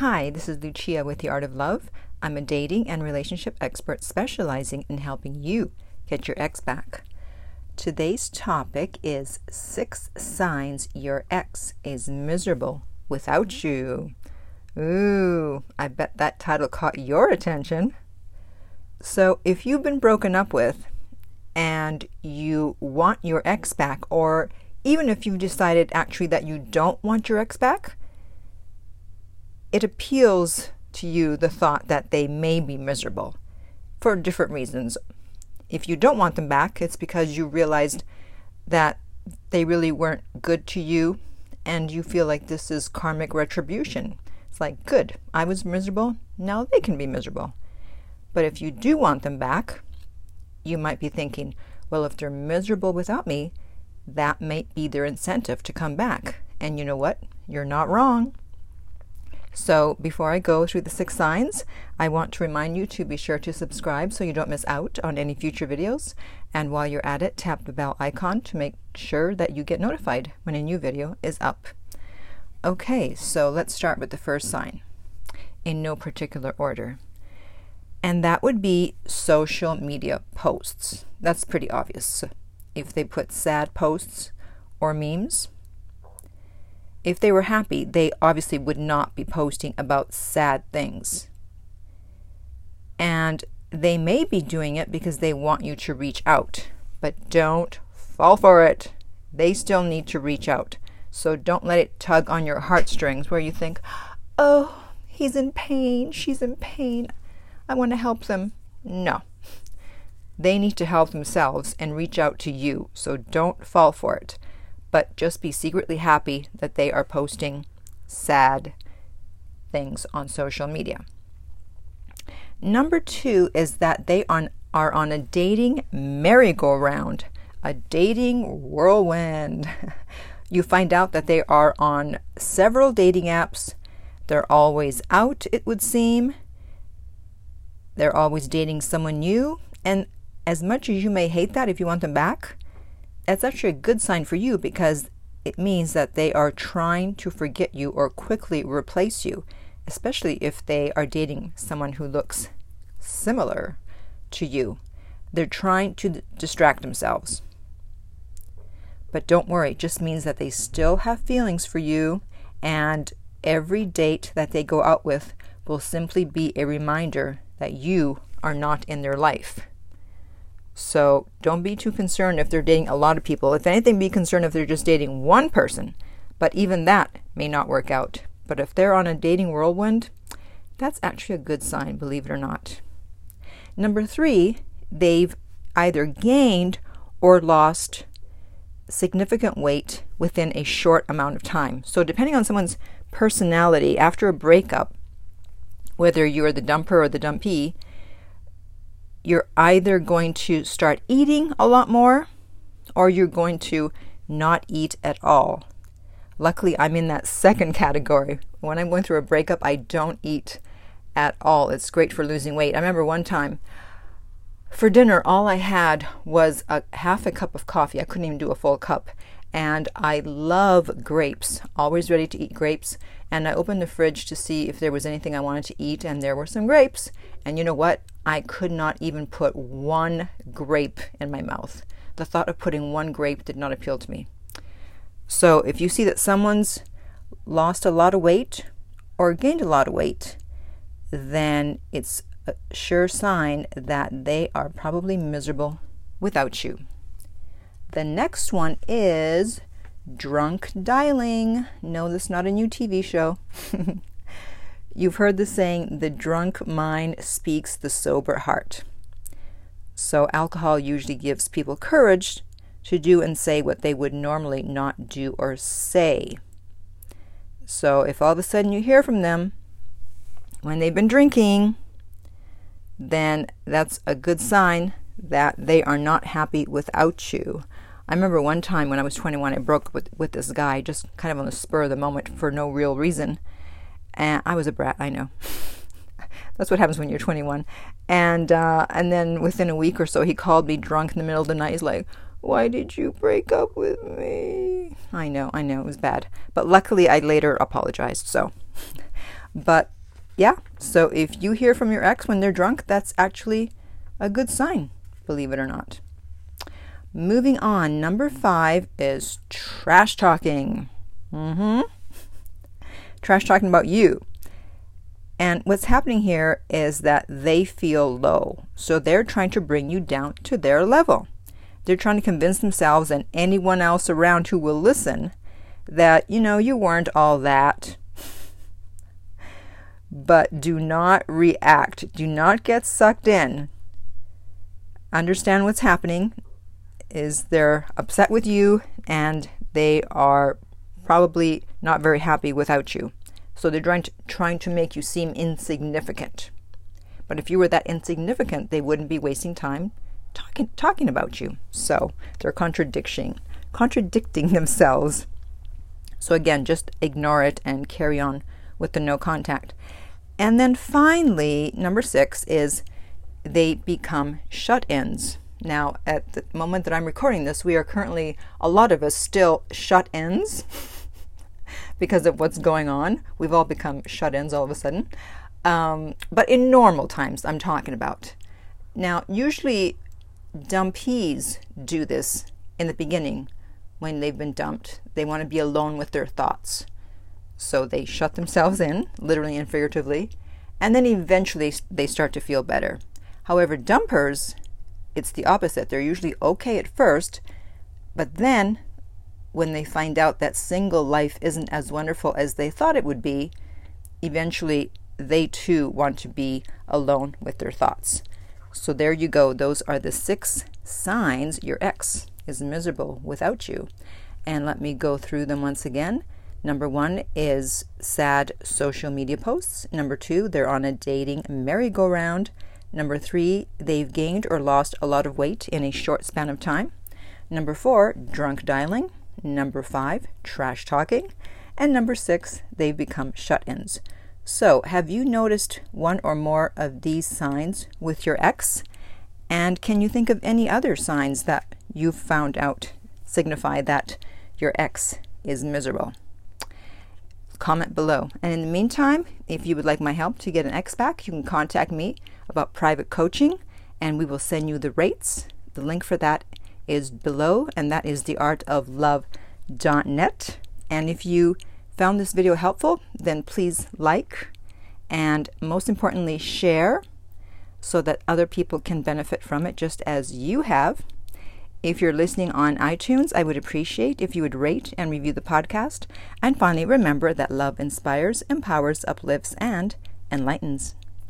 Hi, this is Lucia with The Art of Love. I'm a dating and relationship expert specializing in helping you get your ex back. Today's topic is six signs your ex is miserable without you. Ooh, I bet that title caught your attention. So, if you've been broken up with and you want your ex back, or even if you've decided actually that you don't want your ex back, it appeals to you the thought that they may be miserable for different reasons. If you don't want them back, it's because you realized that they really weren't good to you and you feel like this is karmic retribution. It's like, good, I was miserable, now they can be miserable. But if you do want them back, you might be thinking, well, if they're miserable without me, that might be their incentive to come back. And you know what? You're not wrong. So, before I go through the six signs, I want to remind you to be sure to subscribe so you don't miss out on any future videos. And while you're at it, tap the bell icon to make sure that you get notified when a new video is up. Okay, so let's start with the first sign in no particular order. And that would be social media posts. That's pretty obvious. If they put sad posts or memes, if they were happy, they obviously would not be posting about sad things. And they may be doing it because they want you to reach out, but don't fall for it. They still need to reach out. So don't let it tug on your heartstrings where you think, oh, he's in pain, she's in pain, I want to help them. No. They need to help themselves and reach out to you, so don't fall for it but just be secretly happy that they are posting sad things on social media. Number two is that they are on a dating merry-go-round, a dating whirlwind. you find out that they are on several dating apps. They're always out, it would seem. They're always dating someone new. And as much as you may hate that if you want them back, that's actually a good sign for you because it means that they are trying to forget you or quickly replace you, especially if they are dating someone who looks similar to you. They're trying to distract themselves. But don't worry, it just means that they still have feelings for you, and every date that they go out with will simply be a reminder that you are not in their life. So don't be too concerned if they're dating a lot of people. If anything, be concerned if they're just dating one person. But even that may not work out. But if they're on a dating whirlwind, that's actually a good sign, believe it or not. Number three, they've either gained or lost significant weight within a short amount of time. So, depending on someone's personality, after a breakup, whether you're the dumper or the dumpee, you're either going to start eating a lot more or you're going to not eat at all. Luckily, I'm in that second category. When I'm going through a breakup, I don't eat at all. It's great for losing weight. I remember one time for dinner, all I had was a half a cup of coffee. I couldn't even do a full cup. And I love grapes, always ready to eat grapes. And I opened the fridge to see if there was anything I wanted to eat, and there were some grapes. And you know what? I could not even put one grape in my mouth. The thought of putting one grape did not appeal to me. So if you see that someone's lost a lot of weight or gained a lot of weight, then it's a sure sign that they are probably miserable without you. The next one is drunk dialing. No, this is not a new TV show. You've heard the saying, the drunk mind speaks the sober heart. So, alcohol usually gives people courage to do and say what they would normally not do or say. So, if all of a sudden you hear from them when they've been drinking, then that's a good sign that they are not happy without you. I remember one time when I was 21, I broke with, with this guy just kind of on the spur of the moment for no real reason. And I was a brat, I know. That's what happens when you're 21. And uh, and then within a week or so, he called me drunk in the middle of the night. He's like, "Why did you break up with me?" I know, I know, it was bad. But luckily, I later apologized. So, But yeah, so if you hear from your ex when they're drunk, that's actually a good sign, believe it or not. Moving on, number five is trash talking. Mm-hmm. Trash talking about you. And what's happening here is that they feel low. So they're trying to bring you down to their level. They're trying to convince themselves and anyone else around who will listen that, you know, you weren't all that. But do not react. Do not get sucked in. Understand what's happening is they're upset with you and they are probably not very happy without you. So they're trying to, trying to make you seem insignificant. But if you were that insignificant, they wouldn't be wasting time talking talking about you. So they're contradicting contradicting themselves. So again, just ignore it and carry on with the no contact. And then finally, number six is they become shut ins. Now, at the moment that I'm recording this, we are currently, a lot of us, still shut ins because of what's going on. We've all become shut ins all of a sudden. Um, but in normal times, I'm talking about. Now, usually dumpees do this in the beginning when they've been dumped. They want to be alone with their thoughts. So they shut themselves in, literally and figuratively, and then eventually they start to feel better. However, dumpers, it's the opposite. They're usually okay at first, but then when they find out that single life isn't as wonderful as they thought it would be, eventually they too want to be alone with their thoughts. So there you go. Those are the six signs your ex is miserable without you. And let me go through them once again. Number one is sad social media posts. Number two, they're on a dating merry-go-round. Number three, they've gained or lost a lot of weight in a short span of time. Number four, drunk dialing. Number five, trash talking. And number six, they've become shut ins. So, have you noticed one or more of these signs with your ex? And can you think of any other signs that you've found out signify that your ex is miserable? Comment below. And in the meantime, if you would like my help to get an ex back, you can contact me about private coaching and we will send you the rates. The link for that is below, and that is theartoflove.net. And if you found this video helpful, then please like and most importantly, share so that other people can benefit from it just as you have. If you're listening on iTunes, I would appreciate if you would rate and review the podcast. And finally, remember that love inspires, empowers, uplifts, and enlightens.